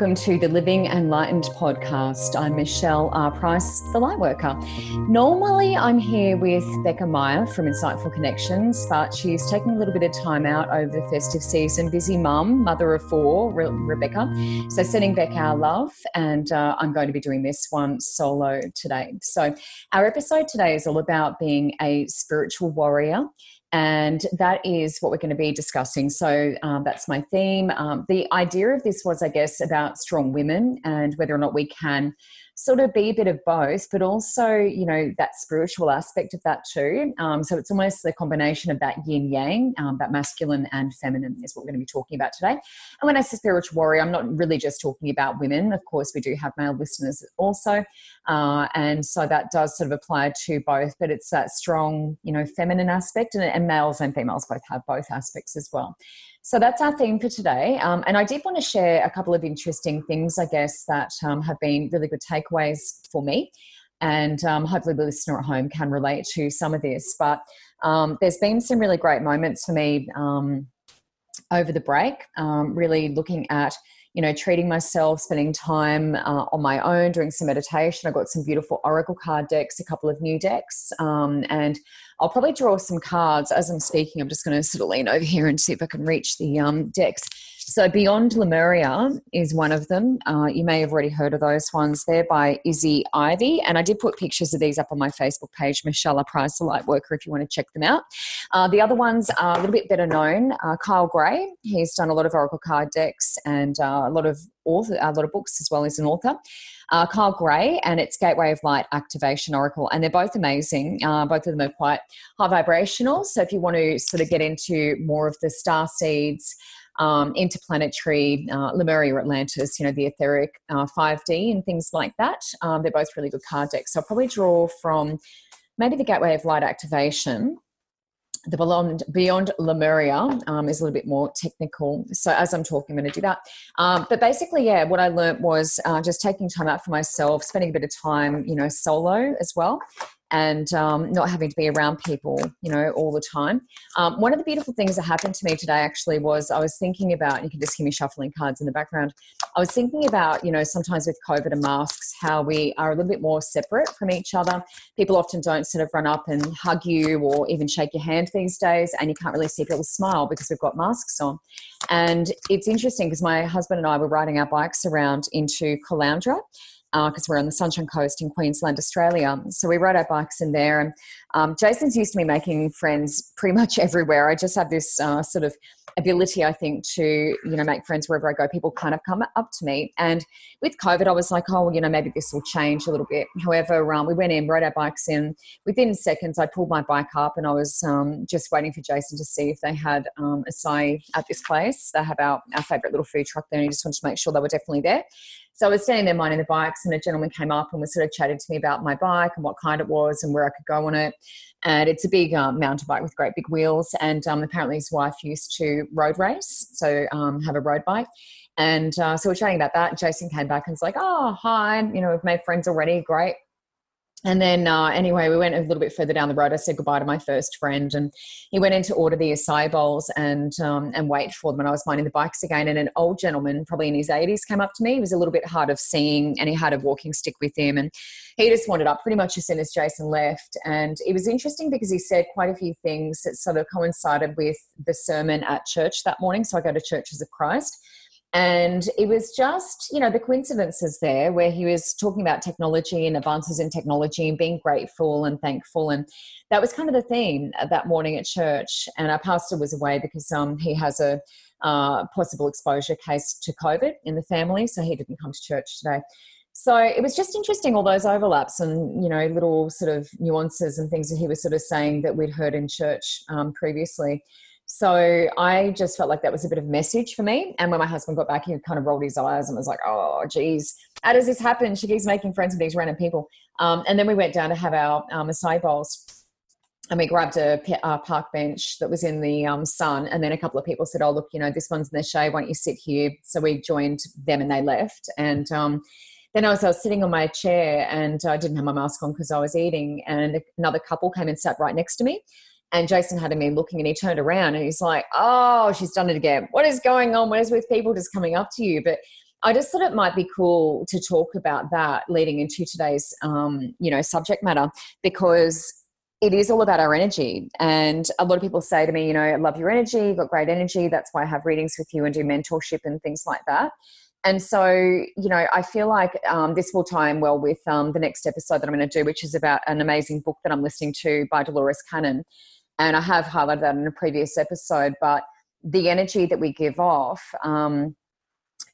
welcome to the Living Enlightened podcast. I'm Michelle R. Price, the Lightworker. Normally, I'm here with Becca Meyer from Insightful Connections, but she's taking a little bit of time out over the festive season. Busy mum, mother of four, Re- Rebecca. So, sending Becca our love, and uh, I'm going to be doing this one solo today. So, our episode today is all about being a spiritual warrior and that is what we're going to be discussing. So um, that's my theme. Um, the idea of this was, I guess, about strong women and whether or not we can sort of be a bit of both, but also, you know, that spiritual aspect of that too. Um, so it's almost the combination of that yin yang, um, that masculine and feminine is what we're going to be talking about today. And when I say spiritual warrior, I'm not really just talking about women. Of course, we do have male listeners also. Uh, and so that does sort of apply to both, but it's that strong, you know, feminine aspect, and, and males and females both have both aspects as well. So that's our theme for today. Um, and I did want to share a couple of interesting things, I guess, that um, have been really good takeaways for me. And um, hopefully, the listener at home can relate to some of this. But um, there's been some really great moments for me um, over the break, um, really looking at you know, treating myself, spending time uh, on my own, doing some meditation. I got some beautiful oracle card decks, a couple of new decks, um, and I'll probably draw some cards as I'm speaking. I'm just going to sort of lean over here and see if I can reach the um, decks. So, Beyond Lemuria is one of them. Uh, you may have already heard of those ones. They're by Izzy Ivy. And I did put pictures of these up on my Facebook page, Michelle Price, the Lightworker, if you want to check them out. Uh, the other ones are a little bit better known. Uh, Kyle Gray, he's done a lot of Oracle card decks and uh, a lot of author, a lot of books as well as an author. Uh, Kyle Gray and it's Gateway of Light Activation Oracle, and they're both amazing. Uh, both of them are quite high vibrational. So if you want to sort of get into more of the star seeds, um, interplanetary, uh, Lemuria, Atlantis, you know, the etheric uh, 5D and things like that. Um, they're both really good card decks. So I'll probably draw from maybe the Gateway of Light Activation. The Beyond, Beyond Lemuria um, is a little bit more technical. So as I'm talking, I'm going to do that. Um, but basically, yeah, what I learned was uh, just taking time out for myself, spending a bit of time, you know, solo as well, and um, not having to be around people, you know, all the time. Um, one of the beautiful things that happened to me today actually was I was thinking about, you can just hear me shuffling cards in the background. I was thinking about, you know, sometimes with COVID and masks, how we are a little bit more separate from each other. People often don't sort of run up and hug you or even shake your hand these days, and you can't really see people smile because we've got masks on. And it's interesting because my husband and I were riding our bikes around into Caloundra because uh, we're on the Sunshine Coast in Queensland, Australia. So we rode our bikes in there. And um, Jason's used to me making friends pretty much everywhere. I just have this uh, sort of ability, I think, to you know make friends wherever I go. People kind of come up to me, and with COVID, I was like, oh, well, you know, maybe this will change a little bit. However, um, we went in, rode our bikes in. Within seconds, I pulled my bike up, and I was um, just waiting for Jason to see if they had um, acai at this place. They have our our favorite little food truck there, and he just wanted to make sure they were definitely there. So I was standing there minding the bikes, and a gentleman came up and was sort of chatting to me about my bike and what kind it was and where I could go on it. And it's a big um, mountain bike with great big wheels. And um, apparently his wife used to road race, so um, have a road bike. And uh, so we're chatting about that. Jason came back and was like, "Oh, hi! You know, we've made friends already. Great." And then, uh, anyway, we went a little bit further down the road. I said goodbye to my first friend, and he went in to order the acai bowls and um, and wait for them. And I was minding the bikes again, and an old gentleman, probably in his eighties, came up to me. He was a little bit hard of seeing, and he had a walking stick with him, and he just wandered up pretty much as soon as Jason left. And it was interesting because he said quite a few things that sort of coincided with the sermon at church that morning. So I go to Churches of Christ and it was just, you know, the coincidences there where he was talking about technology and advances in technology and being grateful and thankful. And that was kind of the theme that morning at church. And our pastor was away because um, he has a uh, possible exposure case to COVID in the family. So he didn't come to church today. So it was just interesting, all those overlaps and, you know, little sort of nuances and things that he was sort of saying that we'd heard in church um, previously. So I just felt like that was a bit of a message for me. And when my husband got back, he kind of rolled his eyes and was like, oh, geez, how does this happen? She keeps making friends with these random people. Um, and then we went down to have our um, acai bowls. And we grabbed a, a, park bench that was in the um, sun. And then a couple of people said, oh, look, you know, this one's in the shade. Why don't you sit here? So we joined them and they left. And um, then I was, I was sitting on my chair and I didn't have my mask on because I was eating. And another couple came and sat right next to me. And Jason had me looking and he turned around and he's like, Oh, she's done it again. What is going on? What is with people just coming up to you? But I just thought it might be cool to talk about that leading into today's, um, you know, subject matter because it is all about our energy. And a lot of people say to me, you know, I love your energy, you've got great energy. That's why I have readings with you and do mentorship and things like that. And so, you know, I feel like um, this will tie in well with um, the next episode that I'm going to do, which is about an amazing book that I'm listening to by Dolores Cannon. And I have highlighted that in a previous episode, but the energy that we give off um,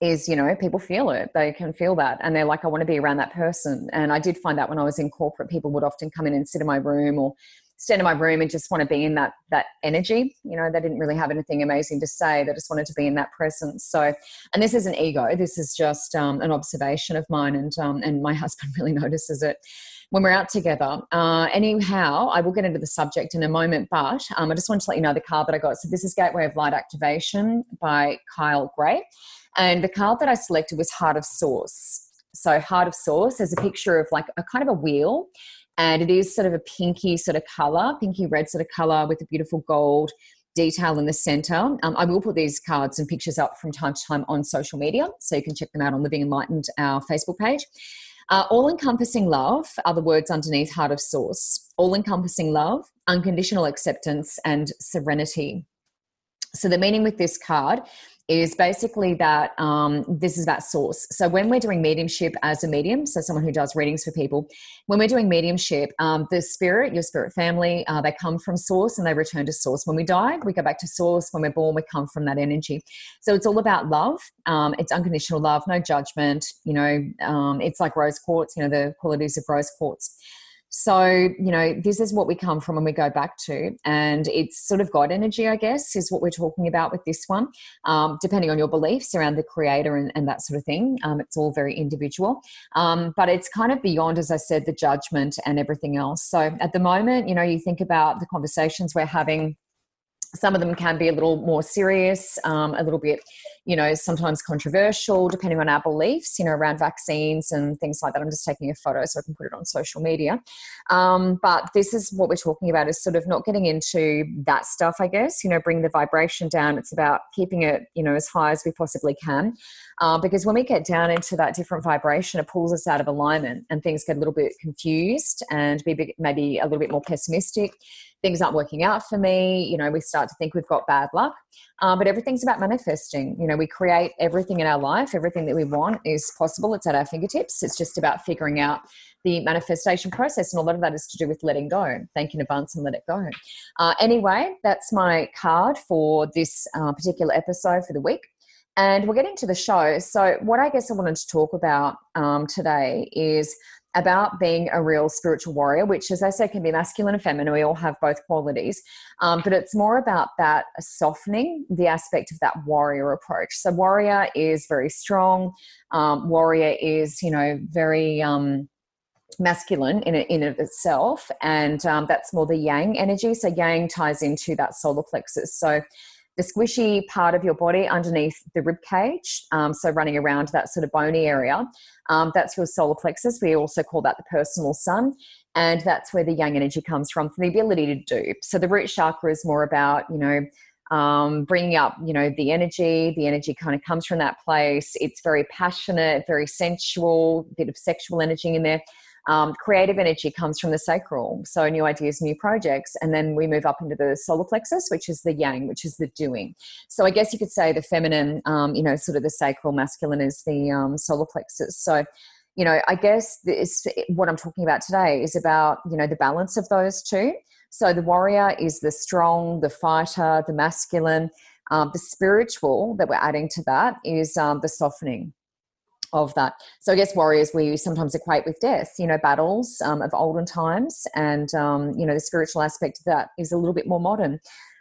is, you know, people feel it. They can feel that. And they're like, I want to be around that person. And I did find that when I was in corporate, people would often come in and sit in my room or stand in my room and just want to be in that that energy you know they didn't really have anything amazing to say they just wanted to be in that presence so and this is an ego this is just um, an observation of mine and um, and my husband really notices it when we're out together. Uh, anyhow, I will get into the subject in a moment, but um, I just wanted to let you know the card that I got. So this is Gateway of Light Activation by Kyle Gray. And the card that I selected was Heart of Source. So Heart of Source is a picture of like a kind of a wheel and it is sort of a pinky sort of color, pinky red sort of color with a beautiful gold detail in the center. Um, I will put these cards and pictures up from time to time on social media, so you can check them out on Living Enlightened, our Facebook page. Uh, all encompassing love are the words underneath Heart of Source. All encompassing love, unconditional acceptance, and serenity. So, the meaning with this card is basically that um, this is about source. So when we're doing mediumship as a medium, so someone who does readings for people, when we're doing mediumship, um, the spirit, your spirit family, uh, they come from source and they return to source. When we die, we go back to source. When we're born, we come from that energy. So it's all about love. Um, it's unconditional love, no judgment. You know, um, it's like rose quartz. You know, the qualities of rose quartz. So, you know, this is what we come from and we go back to. And it's sort of God energy, I guess, is what we're talking about with this one, um, depending on your beliefs around the creator and, and that sort of thing. Um, it's all very individual. Um, but it's kind of beyond, as I said, the judgment and everything else. So at the moment, you know, you think about the conversations we're having some of them can be a little more serious, um, a little bit, you know, sometimes controversial, depending on our beliefs, you know, around vaccines and things like that. I'm just taking a photo so I can put it on social media. Um, but this is what we're talking about is sort of not getting into that stuff, I guess, you know, bring the vibration down. It's about keeping it, you know, as high as we possibly can. Uh, because when we get down into that different vibration, it pulls us out of alignment and things get a little bit confused and maybe, maybe a little bit more pessimistic things aren't working out for me. You know, we start to think we've got bad luck. Um, but everything's about manifesting. You know, we create everything in our life. Everything that we want is possible. It's at our fingertips. It's just about figuring out the manifestation process. And a lot of that is to do with letting go. Thank you in advance and let it go. Uh, anyway, that's my card for this uh, particular episode for the week. And we're getting to the show. So, what I guess I wanted to talk about um, today is about being a real spiritual warrior, which, as I said, can be masculine and feminine. We all have both qualities, um, but it's more about that softening the aspect of that warrior approach. So, warrior is very strong. Um, warrior is, you know, very. Um, masculine in in of itself and um, that's more the yang energy so yang ties into that solar plexus so the squishy part of your body underneath the rib cage, um, so running around that sort of bony area, um, that's your solar plexus. We also call that the personal sun, and that's where the yang energy comes from, the ability to do. So the root chakra is more about, you know, um, bringing up, you know, the energy. The energy kind of comes from that place. It's very passionate, very sensual, bit of sexual energy in there. Um, creative energy comes from the sacral, so new ideas, new projects, and then we move up into the solar plexus, which is the yang, which is the doing. So I guess you could say the feminine, um, you know, sort of the sacral, masculine is the um, solar plexus. So you know, I guess this, what I'm talking about today is about you know the balance of those two. So the warrior is the strong, the fighter, the masculine. Um, the spiritual that we're adding to that is um, the softening of that. So I guess warriors we sometimes equate with death, you know, battles um, of olden times, and um, you know the spiritual aspect of that is a little bit more modern,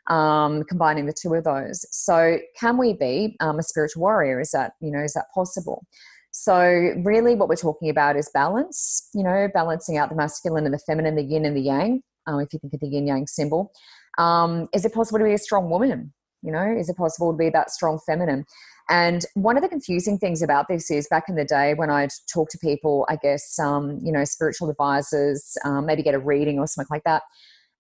um, combining the two of those. So can we be um, a spiritual warrior? Is that you know is that possible? So really, what we're talking about is balance. You know, balancing out the masculine and the feminine, the yin and the yang. Um, if you think of the yin yang symbol, um, is it possible to be a strong woman? You know, is it possible to be that strong feminine? And one of the confusing things about this is back in the day when I'd talk to people, I guess, um, you know, spiritual advisors, um, maybe get a reading or something like that.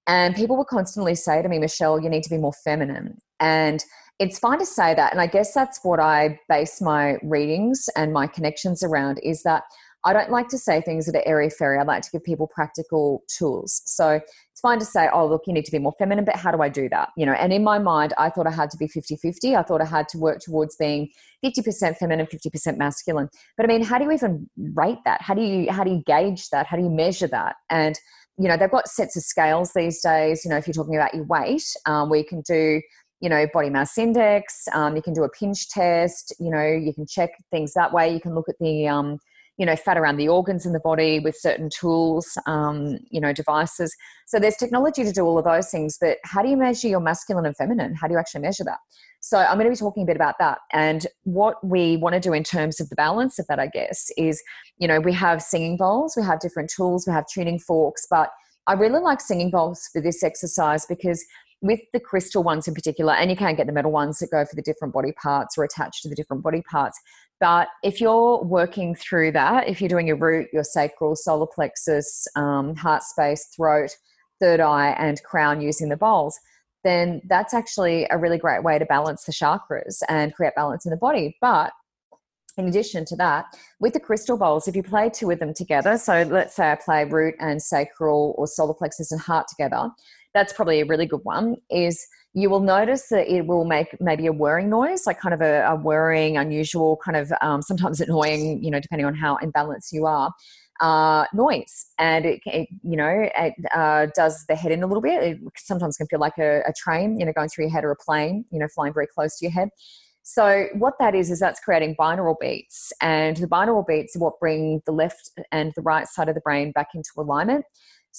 And people would constantly say to me, Michelle, you need to be more feminine. And it's fine to say that. And I guess that's what I base my readings and my connections around is that I don't like to say things that are airy fairy. I like to give people practical tools. So it's fine to say, oh, look, you need to be more feminine, but how do I do that? You know, and in my mind, I thought I had to be 50 50. I thought I had to work towards being 50% feminine, 50% masculine. But I mean, how do you even rate that? How do you, how do you gauge that? How do you measure that? And, you know, they've got sets of scales these days. You know, if you're talking about your weight, um, we can do you know body mass index um, you can do a pinch test you know you can check things that way you can look at the um, you know fat around the organs in the body with certain tools um, you know devices. So there's technology to do all of those things but how do you measure your masculine and feminine? How do you actually measure that? So i'm going to be talking a bit about that. And what we want to do in terms of the balance of that i guess is you know we have singing bowls we have different tools we have tuning forks but i really like singing bowls for this exercise because with the crystal ones in particular, and you can get the metal ones that go for the different body parts or attached to the different body parts. But if you're working through that, if you're doing your root, your sacral, solar plexus, um, heart space, throat, third eye, and crown using the bowls, then that's actually a really great way to balance the chakras and create balance in the body. But in addition to that, with the crystal bowls, if you play two of them together, so let's say I play root and sacral or solar plexus and heart together, that's probably a really good one is you will notice that it will make maybe a whirring noise like kind of a, a whirring unusual kind of um, sometimes annoying you know depending on how imbalanced you are uh, noise. And it, it, you know it uh, does the head in a little bit. It sometimes can feel like a, a train you know going through your head or a plane you know flying very close to your head. So what that is is that's creating binaural beats, and the binaural beats are what bring the left and the right side of the brain back into alignment.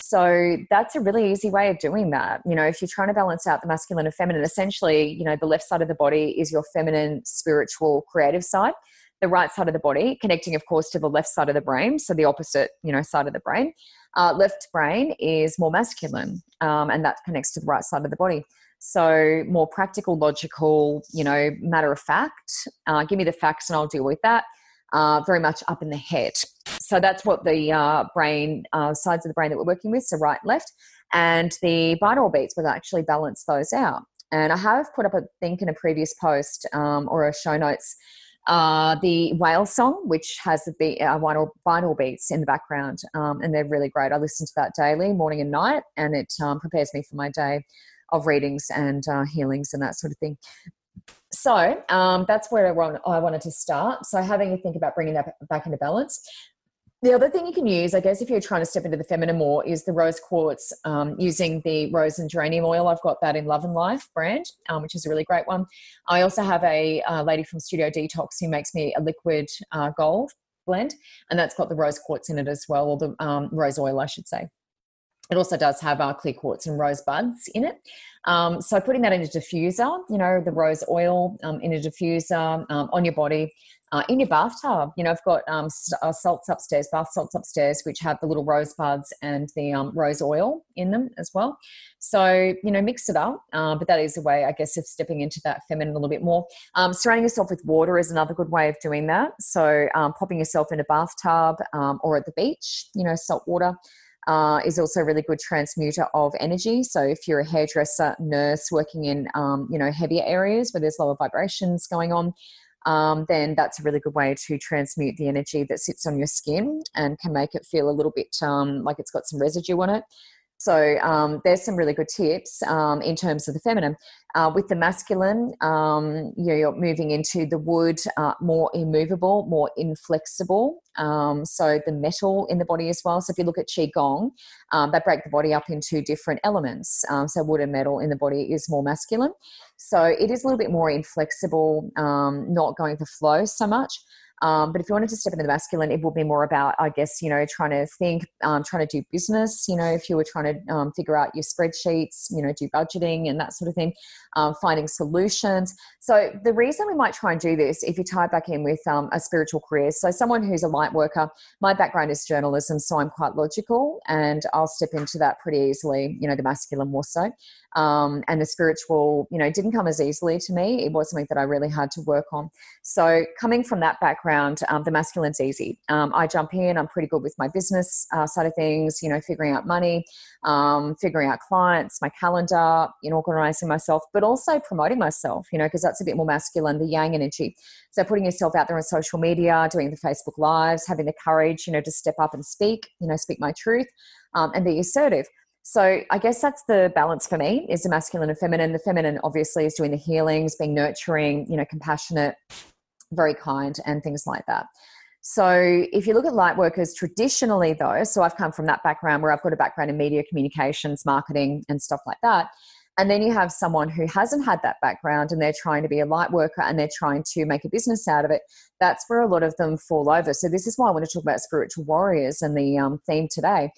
So that's a really easy way of doing that. You know, if you're trying to balance out the masculine and feminine, essentially, you know, the left side of the body is your feminine, spiritual, creative side. The right side of the body, connecting, of course, to the left side of the brain, so the opposite, you know, side of the brain. Uh, left brain is more masculine, um, and that connects to the right side of the body. So more practical, logical, you know, matter of fact. Uh, give me the facts, and I'll deal with that. Uh, very much up in the head so that's what the uh, brain uh, sides of the brain that we're working with, so right, and left, and the binaural beats will actually balance those out. And I have put up a think in a previous post um, or a show notes uh, the whale song, which has the beat, uh, binaural, binaural beats in the background, um, and they're really great. I listen to that daily, morning and night, and it um, prepares me for my day of readings and uh, healings and that sort of thing. So um, that's where I, want, I wanted to start. So having a think about bringing that back into balance. The other thing you can use, I guess, if you're trying to step into the feminine more, is the rose quartz um, using the rose and geranium oil. I've got that in Love and Life brand, um, which is a really great one. I also have a uh, lady from Studio Detox who makes me a liquid uh, gold blend, and that's got the rose quartz in it as well, or the um, rose oil, I should say. It also does have our uh, clear quartz and rose buds in it. Um, so putting that in a diffuser, you know, the rose oil um, in a diffuser um, on your body, uh, in your bathtub. You know, I've got um, uh, salts upstairs, bath salts upstairs, which have the little rose buds and the um, rose oil in them as well. So, you know, mix it up. Uh, but that is a way, I guess, of stepping into that feminine a little bit more. Surrounding yourself with water is another good way of doing that. So, popping yourself in a bathtub or at the beach, you know, salt water. Uh, is also a really good transmuter of energy. So if you're a hairdresser, nurse working in um, you know heavier areas where there's lower vibrations going on, um, then that's a really good way to transmute the energy that sits on your skin and can make it feel a little bit um, like it's got some residue on it. So um, there's some really good tips um, in terms of the feminine. Uh, with the masculine, um, you you're moving into the wood, uh, more immovable, more inflexible. Um, so the metal in the body as well. So if you look at qigong, um, they break the body up into different elements. Um, so wood and metal in the body is more masculine. So it is a little bit more inflexible, not going to flow so much. Um, but if you wanted to step into the masculine, it would be more about, I guess, you know, trying to think, um, trying to do business. You know, if you were trying to um, figure out your spreadsheets, you know, do budgeting and that sort of thing, um, finding solutions. So the reason we might try and do this, if you tie back in with um, a spiritual career, so someone who's a light worker, my background is journalism, so I'm quite logical, and I'll step into that pretty easily. You know, the masculine more so. Um, and the spiritual, you know, didn't come as easily to me. It was something that I really had to work on. So, coming from that background, background, um, the masculine's easy. Um, I jump in. I'm pretty good with my business uh, side of things. You know, figuring out money, um, figuring out clients, my calendar, you know, organizing myself, but also promoting myself. You know, because that's a bit more masculine, the yang energy. So putting yourself out there on social media, doing the Facebook lives, having the courage, you know, to step up and speak. You know, speak my truth, um, and be assertive. So I guess that's the balance for me is the masculine and feminine. The feminine obviously is doing the healings, being nurturing, you know, compassionate, very kind, and things like that. So if you look at light workers traditionally though, so I've come from that background where I've got a background in media communications, marketing, and stuff like that. And then you have someone who hasn't had that background and they're trying to be a light worker and they're trying to make a business out of it. That's where a lot of them fall over. So, this is why I want to talk about spiritual warriors and the um, theme today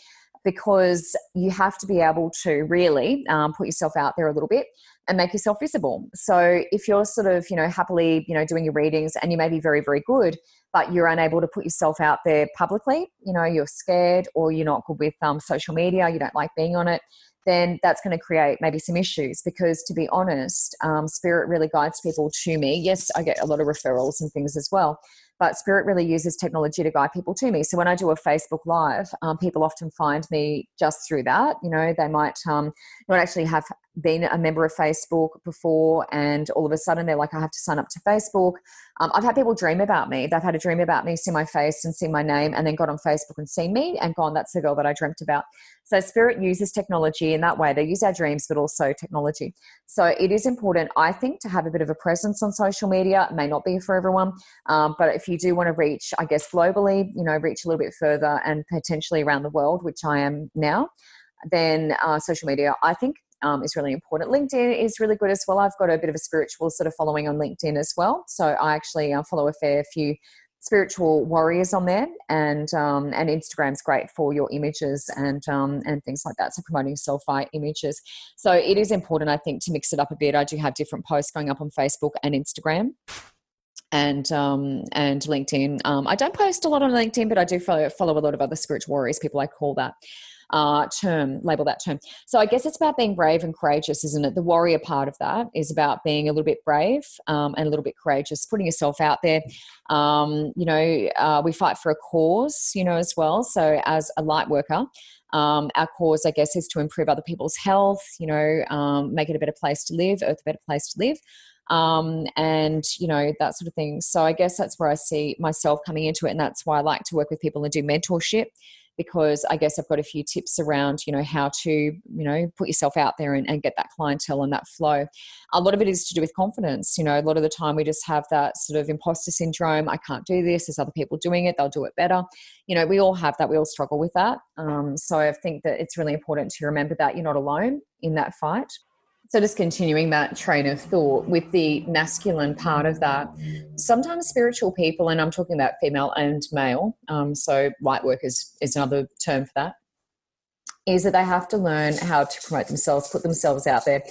because you have to be able to really um, put yourself out there a little bit and make yourself visible. So if you're sort of, you know, happily, you know, doing your readings and you may be very, very good, but you're unable to put yourself out there publicly, you know, you're scared or you're not good with um, social media, you don't like being on it, then that's going to create maybe some issues because to be honest, um, spirit really guides people to me. Yes, I get a lot of referrals and things as well but Spirit really uses technology to guide people to me. So when I do a Facebook Live, um, people often find me just through that. You know, they might um, not actually have been a member of Facebook before, and all of a sudden they're like, I have to sign up to Facebook. Um, I've had people dream about me. They've had a dream about me, see my face and see my name, and then got on Facebook and seen me and gone, that's the girl that I dreamt about. So Spirit uses technology in that way. They use our dreams, but also technology. So it is important, I think, to have a bit of a presence on social media. It may not be for everyone, um, but if you do want to reach, I guess, globally, you know, reach a little bit further and potentially around the world, which I am now, then uh, social media, I think, um, is really important. LinkedIn is really good as well. I've got a bit of a spiritual sort of following on LinkedIn as well. So I actually uh, follow a fair few spiritual warriors on there, and um, and Instagram's great for your images and um, and things like that. So promoting self images. So it is important, I think, to mix it up a bit. I do have different posts going up on Facebook and Instagram and um, and LinkedIn. Um, I don't post a lot on LinkedIn, but I do follow follow a lot of other spiritual warriors. People I call that uh, term, label that term. So I guess it's about being brave and courageous, isn't it? The warrior part of that is about being a little bit brave um, and a little bit courageous, putting yourself out there. Um, you know, uh, we fight for a cause, you know, as well. So as a light worker, um, our cause, I guess, is to improve other people's health, you know, um, make it a better place to live, earth a better place to live. Um, and you know that sort of thing. So I guess that's where I see myself coming into it, and that's why I like to work with people and do mentorship because I guess I've got a few tips around, you know, how to, you know, put yourself out there and, and, get that clientele and that flow. A lot of it is to do with confidence. You know, a lot of the time we just have that sort of imposter syndrome. I can't do this. There's other people doing it. They'll do it better. You know, we all have that. We all struggle with that. Um, so I think that it's really important to remember that you're not alone in that fight. So, just continuing that train of thought with the masculine part of that, sometimes spiritual people, and I'm talking about female and male, um, so light workers is another term for that, is that they have to learn how to promote themselves, put themselves out there.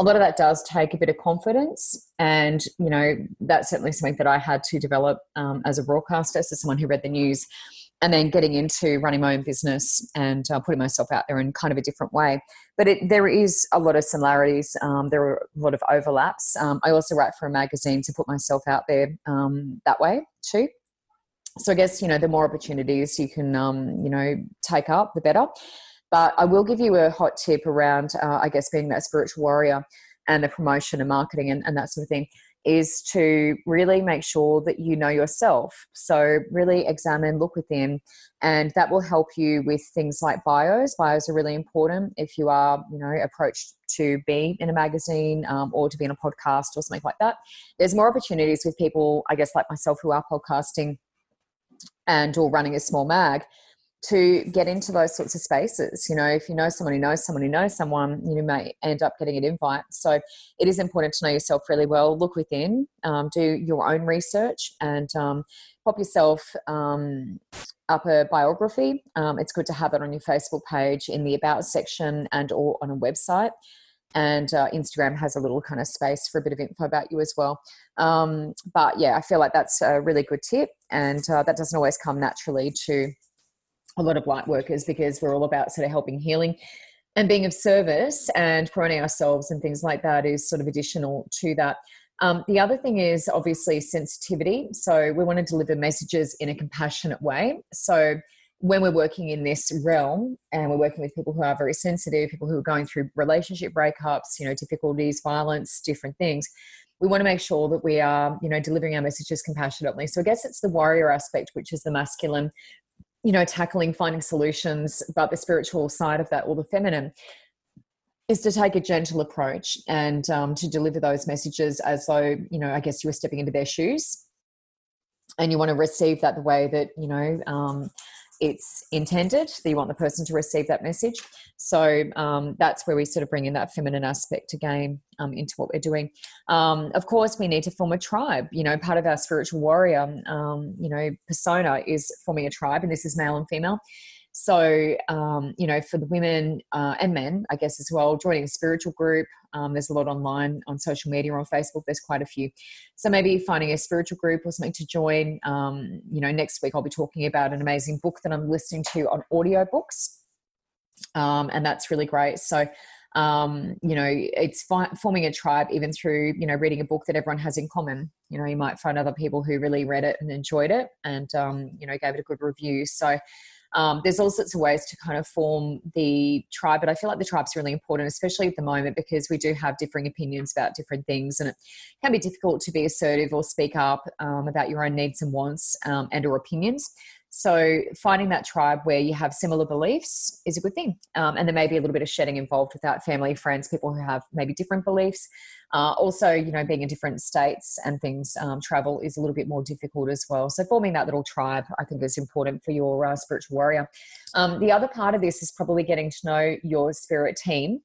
A lot of that does take a bit of confidence, and you know that's certainly something that I had to develop um, as a broadcaster, as someone who read the news and then getting into running my own business and uh, putting myself out there in kind of a different way. But it, there is a lot of similarities. Um, there are a lot of overlaps. Um, I also write for a magazine to put myself out there um, that way too. So I guess you know the more opportunities you can um, you know take up, the better. But I will give you a hot tip around, uh, I guess, being that spiritual warrior and the promotion and marketing and, and that sort of thing is to really make sure that you know yourself. So, really examine, look within, and that will help you with things like bios. Bios are really important if you are, you know, approached to be in a magazine um, or to be in a podcast or something like that. There's more opportunities with people, I guess, like myself, who are podcasting and or running a small mag to get into those sorts of spaces. You know, if you know someone who knows someone who knows someone, you may end up getting an invite. So it is important to know yourself really well. Look within, um, do your own research, and um, pop yourself um, up a biography. Um, it's good to have it on your Facebook page in the About section and or on a website. And uh, Instagram has a little kind of space for a bit of info about you as well. Um, but yeah, I feel like that's a really good tip, and uh, that doesn't always come naturally to a lot of light workers because we're all about sort of helping healing and being of service and promoting ourselves and things like that is sort of additional to that. Um, the other thing is obviously sensitivity. So we want to deliver messages in a compassionate way. So when we're working in this realm and we're working with people who are very sensitive, people who are going through relationship breakups, you know, difficulties, violence, different things, we want to make sure that we are, you know, delivering our messages compassionately. So I guess it's the warrior aspect, which is the masculine, you know, tackling, finding solutions, but the spiritual side of that, or the feminine, is to take a gentle approach and um, to deliver those messages as though, you know, I guess you were stepping into their shoes. And you want to receive that the way that, you know, um, it's intended that you want the person to receive that message. So um, that's where we sort of bring in that feminine aspect again um, into what we're doing. Um, of course we need to form a tribe. You know part of our spiritual warrior um, you know persona is forming a tribe and this is male and female so, um, you know, for the women uh, and men, I guess as well, joining a spiritual group. Um, there's a lot online on social media on Facebook. There's quite a few. So maybe finding a spiritual group or something to join. Um, you know, next week I'll be talking about an amazing book that I'm listening to on audiobooks. Um, and that's really great. So, um, you know, it's fi- forming a tribe even through, you know, reading a book that everyone has in common. You know, you might find other people who really read it and enjoyed it and, um, you know, gave it a good review. So, um, there's all sorts of ways to kind of form the tribe, but I feel like the tribe's really important, especially at the moment, because we do have differing opinions about different things, and it can be difficult to be assertive or speak up um, about your own needs and wants um, and or opinions. So finding that tribe where you have similar beliefs is a good thing. Um, and there may be a little bit of shedding involved with that family, friends, people who have maybe different beliefs. Uh, also, you know, being in different states and things, um, travel is a little bit more difficult as well. So forming that little tribe, I think is important for your uh, spiritual warrior. Um, the other part of this is probably getting to know your spirit team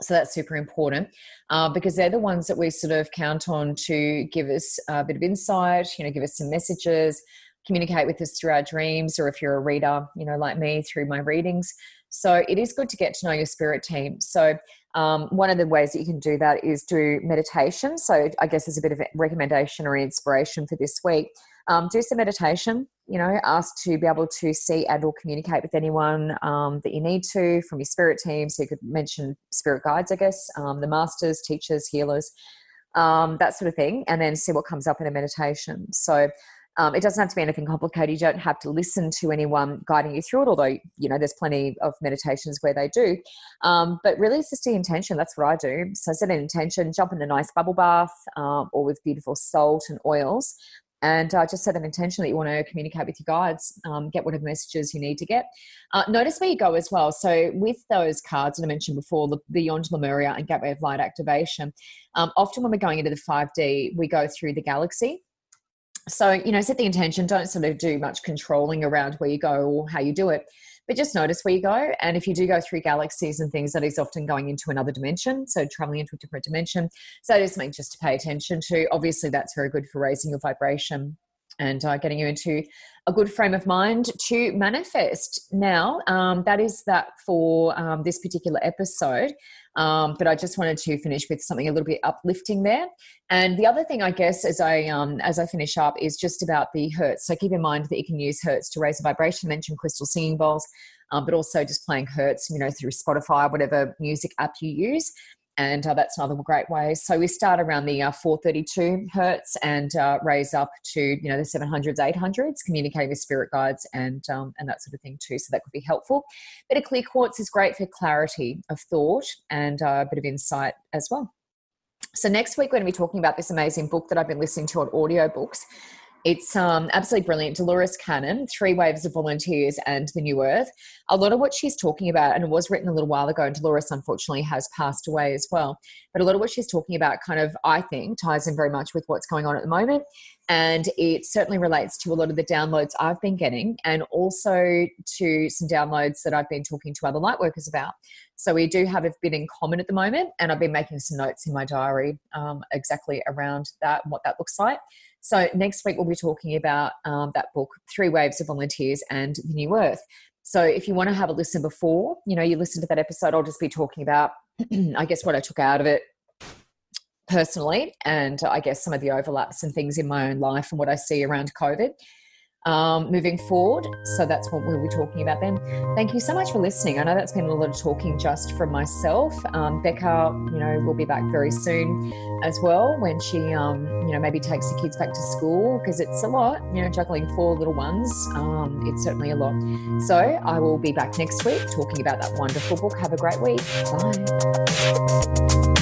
so that's super important uh, because they're the ones that we sort of count on to give us a bit of insight, you know, give us some messages, communicate with us through our dreams, or if you're a reader, you know, like me, through my readings. So it is good to get to know your spirit team. So um, one of the ways that you can do that is do meditation. So I guess there's a bit of a recommendation or inspiration for this week. Um, do some meditation. You know, ask to be able to see and or communicate with anyone um, that you need to from your spirit team. So you could mention spirit guides, I guess, um, the masters, teachers, healers, um, that sort of thing, and then see what comes up in a meditation. So um, it doesn't have to be anything complicated. You don't have to listen to anyone guiding you through it, although, you know, there's plenty of meditations where they do. Um, but really, it's just the intention. That's what I do. So set an intention, jump in a nice bubble bath um, or with beautiful salt and oils. And uh, just set an intention that you want to communicate with your guides, um, get whatever messages you need to get. Uh, notice where you go as well. So, with those cards that I mentioned before, the Beyond Lemuria and Gateway of Light activation, um, often when we're going into the 5D, we go through the galaxy so, you know, set the intention. Don't sort of do much controlling around where you go or how you do it, but just notice where you go. And if you do go through galaxies and things, that is often going into another dimension. So, traveling into a different dimension. So, is something just to pay attention to. Obviously, that's very good for raising your vibration and uh, getting you into a good frame of mind to manifest. Now, um, that is that for um, this particular episode. Um, but I just wanted to finish with something a little bit uplifting there. And the other thing, I guess, as I um, as I finish up, is just about the hertz. So keep in mind that you can use hertz to raise a vibration. Mention crystal singing bowls, um, but also just playing hertz, you know, through Spotify, whatever music app you use and uh, that's another great way. So we start around the uh, 432 hertz and uh, raise up to you know the 700s, 800s, communicating with spirit guides and um, and that sort of thing too. So that could be helpful. But a clear quartz is great for clarity of thought and uh, a bit of insight as well. So next week we're going to be talking about this amazing book that I've been listening to on audiobooks. It's um, absolutely brilliant. Dolores Cannon, Three Waves of Volunteers and the New Earth. A lot of what she's talking about, and it was written a little while ago, and Dolores unfortunately has passed away as well. But a lot of what she's talking about kind of, I think, ties in very much with what's going on at the moment. And it certainly relates to a lot of the downloads I've been getting, and also to some downloads that I've been talking to other lightworkers about. So we do have a bit in common at the moment, and I've been making some notes in my diary um, exactly around that and what that looks like. So next week we'll be talking about um, that book, Three Waves of Volunteers and the New Earth. So if you want to have a listen before, you know, you listen to that episode, I'll just be talking about, I guess, what I took out of it personally, and I guess some of the overlaps and things in my own life and what I see around COVID. Um, moving forward. So that's what we'll be talking about then. Thank you so much for listening. I know that's been a lot of talking just from myself. Um, Becca, you know, will be back very soon as well when she, um, you know, maybe takes the kids back to school because it's a lot, you know, juggling four little ones. Um, it's certainly a lot. So I will be back next week talking about that wonderful book. Have a great week. Bye.